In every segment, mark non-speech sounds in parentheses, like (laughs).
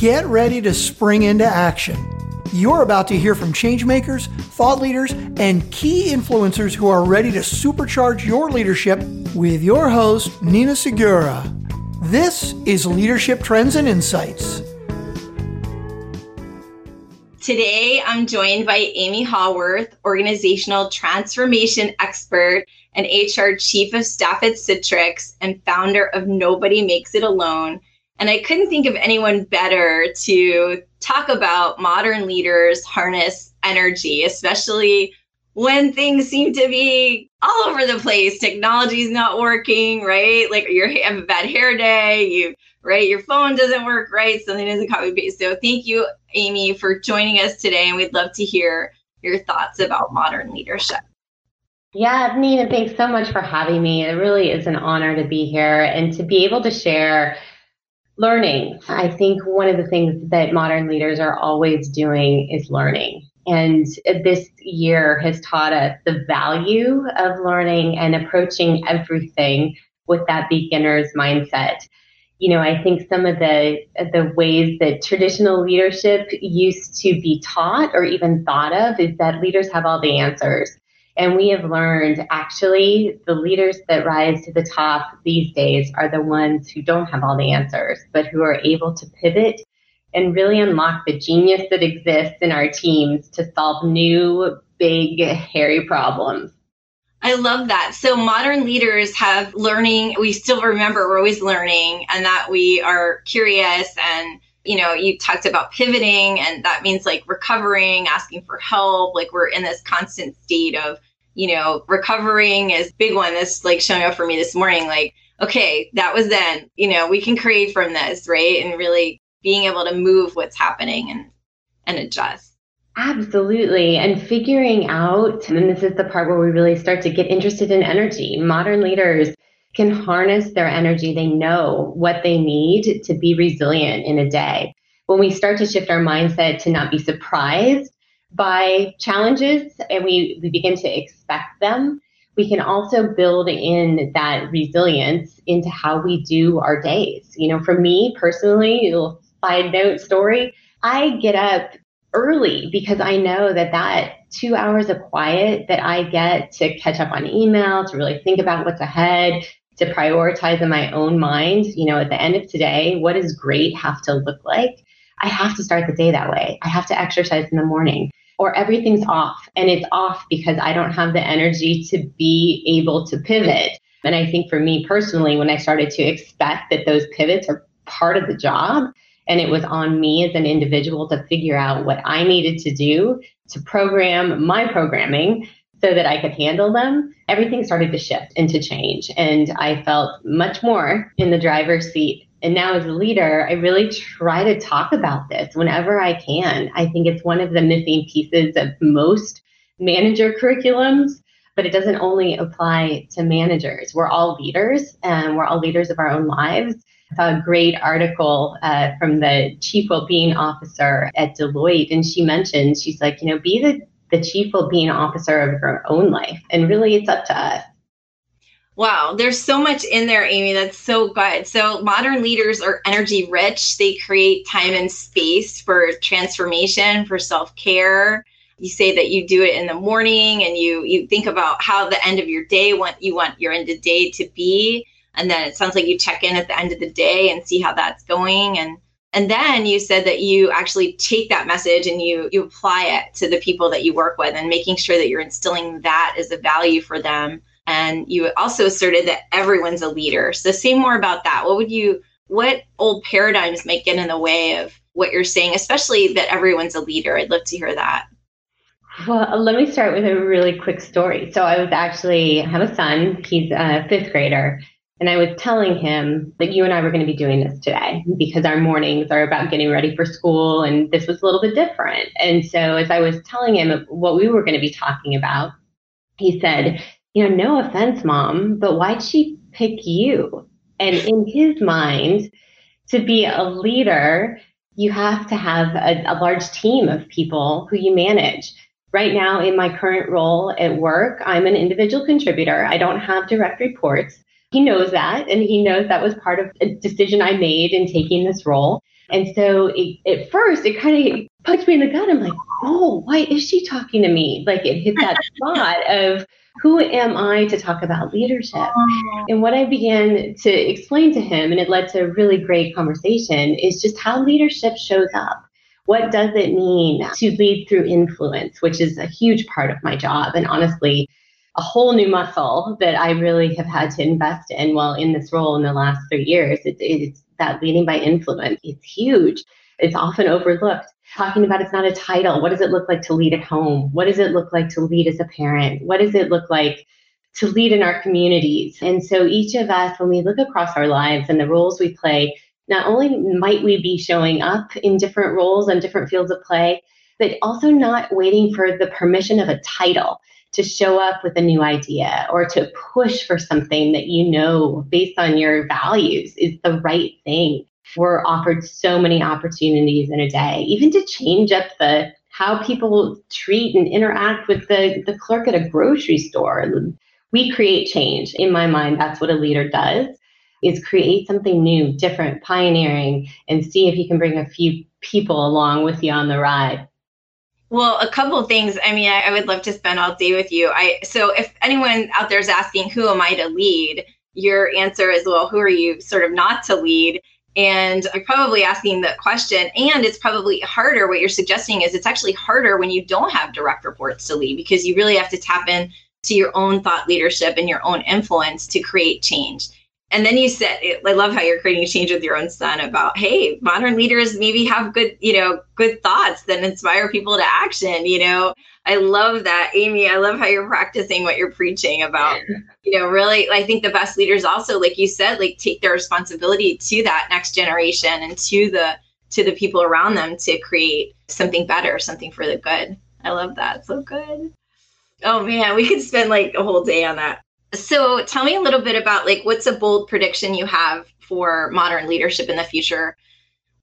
Get ready to spring into action. You're about to hear from changemakers, thought leaders, and key influencers who are ready to supercharge your leadership with your host, Nina Segura. This is Leadership Trends and Insights. Today, I'm joined by Amy Haworth, organizational transformation expert and HR chief of staff at Citrix and founder of Nobody Makes It Alone and I couldn't think of anyone better to talk about modern leaders harness energy, especially when things seem to be all over the place. Technology's not working, right? Like you have a bad hair day, you right, your phone doesn't work right, something doesn't copy paste. So thank you, Amy, for joining us today, and we'd love to hear your thoughts about modern leadership. Yeah, Nina, thanks so much for having me. It really is an honor to be here and to be able to share learning. I think one of the things that modern leaders are always doing is learning. And this year has taught us the value of learning and approaching everything with that beginner's mindset. You know, I think some of the the ways that traditional leadership used to be taught or even thought of is that leaders have all the answers. And we have learned actually the leaders that rise to the top these days are the ones who don't have all the answers, but who are able to pivot and really unlock the genius that exists in our teams to solve new, big, hairy problems. I love that. So modern leaders have learning. We still remember we're always learning and that we are curious and you know, you talked about pivoting and that means like recovering, asking for help. Like we're in this constant state of you know, recovering is big one that's like showing up for me this morning. Like, okay, that was then, you know, we can create from this, right? And really being able to move what's happening and and adjust. Absolutely. And figuring out, and this is the part where we really start to get interested in energy. Modern leaders can harness their energy. They know what they need to be resilient in a day. When we start to shift our mindset to not be surprised by challenges and we, we begin to expect them, we can also build in that resilience into how we do our days. You know, for me personally, little side note story, I get up early because I know that that two hours of quiet that I get to catch up on email, to really think about what's ahead, to prioritize in my own mind, you know, at the end of today, what does great have to look like? I have to start the day that way. I have to exercise in the morning or everything's off and it's off because I don't have the energy to be able to pivot. And I think for me personally, when I started to expect that those pivots are part of the job, and it was on me as an individual to figure out what I needed to do to program my programming so that I could handle them, everything started to shift and to change. And I felt much more in the driver's seat and now as a leader, I really try to talk about this whenever I can. I think it's one of the missing pieces of most manager curriculums, but it doesn't only apply to managers. We're all leaders and we're all leaders of our own lives. I saw a great article uh, from the chief well-being officer at Deloitte, and she mentioned, she's like, you know, be the, the chief well-being officer of your own life. And really, it's up to us. Wow, there's so much in there, Amy. That's so good. So, modern leaders are energy rich. They create time and space for transformation, for self care. You say that you do it in the morning and you you think about how the end of your day want you want your end of day to be. And then it sounds like you check in at the end of the day and see how that's going. And and then you said that you actually take that message and you you apply it to the people that you work with and making sure that you're instilling that as a value for them and you also asserted that everyone's a leader. So say more about that. What would you what old paradigms might get in the way of what you're saying, especially that everyone's a leader? I'd love to hear that. Well, uh, let me start with a really quick story. So I was actually I have a son, he's a fifth grader, and I was telling him that you and I were going to be doing this today because our mornings are about getting ready for school and this was a little bit different. And so as I was telling him what we were going to be talking about, he said, you know, no offense, mom, but why'd she pick you? And in his mind, to be a leader, you have to have a, a, large team of people who you manage. Right now, in my current role at work, I'm an individual contributor. I don't have direct reports. He knows that, and he knows that was part of a decision I made in taking this role. And so it, at first, it kind of punched me in the gut. I'm like, oh, why is she talking to me? Like it hit that (laughs) spot of who am I to talk about leadership? And what I began to explain to him, and it led to a really great conversation, is just how leadership shows up. What does it mean to lead through influence, which is a huge part of my job? And honestly, a whole new muscle that I really have had to invest in while in this role in the last three years. It, it's that leading by influence. It's huge. It's often overlooked. Talking about it's not a title. What does it look like to lead at home? What does it look like to lead as a parent? What does it look like to lead in our communities? And so each of us, when we look across our lives and the roles we play, not only might we be showing up in different roles and different fields of play, but also not waiting for the permission of a title to show up with a new idea or to push for something that you know based on your values is the right thing. We're offered so many opportunities in a day, even to change up the how people treat and interact with the, the clerk at a grocery store. We create change. In my mind, that's what a leader does is create something new, different, pioneering, and see if you can bring a few people along with you on the ride. Well, a couple things. I mean, I, I, would love to spend all day with you. I so if anyone out there is asking who am I to lead, your answer is well, who are you sort of not to lead? And you're probably asking that question. And it's probably harder. What you're suggesting is it's actually harder when you don't have direct reports to lead because you really have to tap in to your own thought leadership and your own influence to create change. And then you said, I love how you're creating a change with your own son about, hey, modern leaders maybe have good, you know, good thoughts that inspire people to action. You know, I love that, Amy. I love how you're practicing what you're preaching about. You know, really, I think the best leaders also, like you said, like take their responsibility to that next generation and to the to the people around them to create something better, something for the good. I love that. So good. Oh man, we could spend like a whole day on that. So tell me a little bit about like what's a bold prediction you have for modern leadership in the future?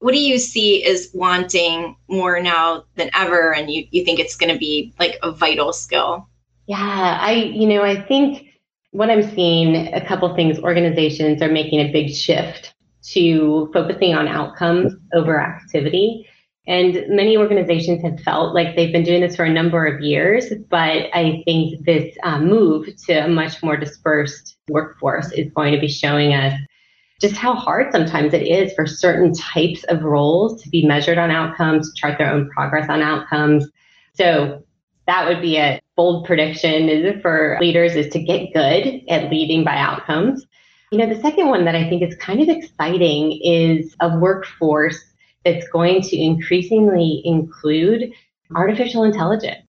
What do you see as wanting more now than ever and you, you think it's going to be like a vital skill? Yeah, I you know, I think what I'm seeing a couple things organizations are making a big shift to focusing on outcomes over activity. And many organizations have felt like they've been doing this for a number of years, but I think this uh, move to a much more dispersed workforce is going to be showing us just how hard sometimes it is for certain types of roles to be measured on outcomes, chart their own progress on outcomes. So that would be a bold prediction is for leaders is to get good at leading by outcomes. You know, the second one that I think is kind of exciting is a workforce that's going to increasingly include artificial intelligence.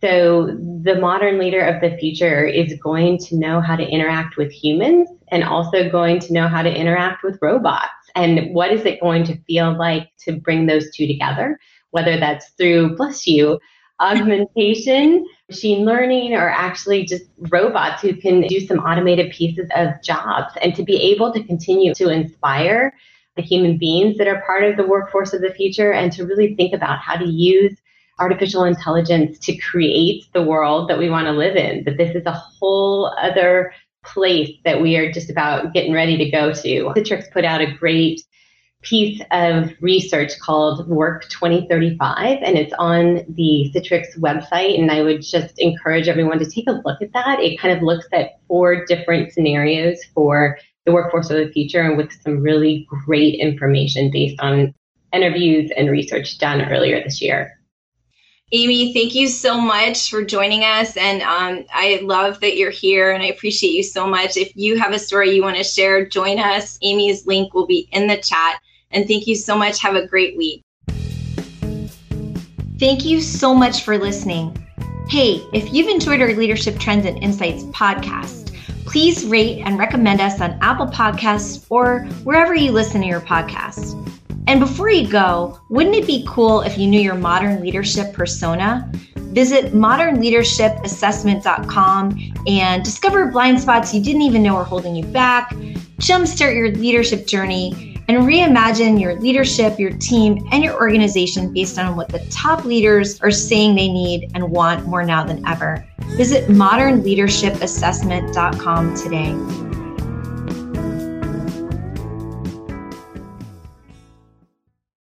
So, the modern leader of the future is going to know how to interact with humans and also going to know how to interact with robots. And what is it going to feel like to bring those two together? Whether that's through, bless you, augmentation, (laughs) machine learning, or actually just robots who can do some automated pieces of jobs and to be able to continue to inspire the human beings that are part of the workforce of the future and to really think about how to use artificial intelligence to create the world that we want to live in. That this is a whole other place that we are just about getting ready to go to. Citrix put out a great piece of research called Work 2035, and it's on the Citrix website. And I would just encourage everyone to take a look at that. It kind of looks at four different scenarios for the workforce of the future and with some really great information based on interviews and research done earlier this year. Amy, thank you so much for joining us. And um, I love that you're here and I appreciate you so much. If you have a story you want to share, join us. Amy's link will be in the chat. And thank you so much. Have a great week. Thank you so much for listening. Hey, if you've enjoyed our Leadership Trends and Insights podcast, please rate and recommend us on Apple Podcasts or wherever you listen to your podcast. And before you go, wouldn't it be cool if you knew your modern leadership persona? Visit modernleadershipassessment.com and discover blind spots you didn't even know were holding you back, jumpstart your leadership journey, and reimagine your leadership, your team, and your organization based on what the top leaders are saying they need and want more now than ever. Visit modernleadershipassessment.com today.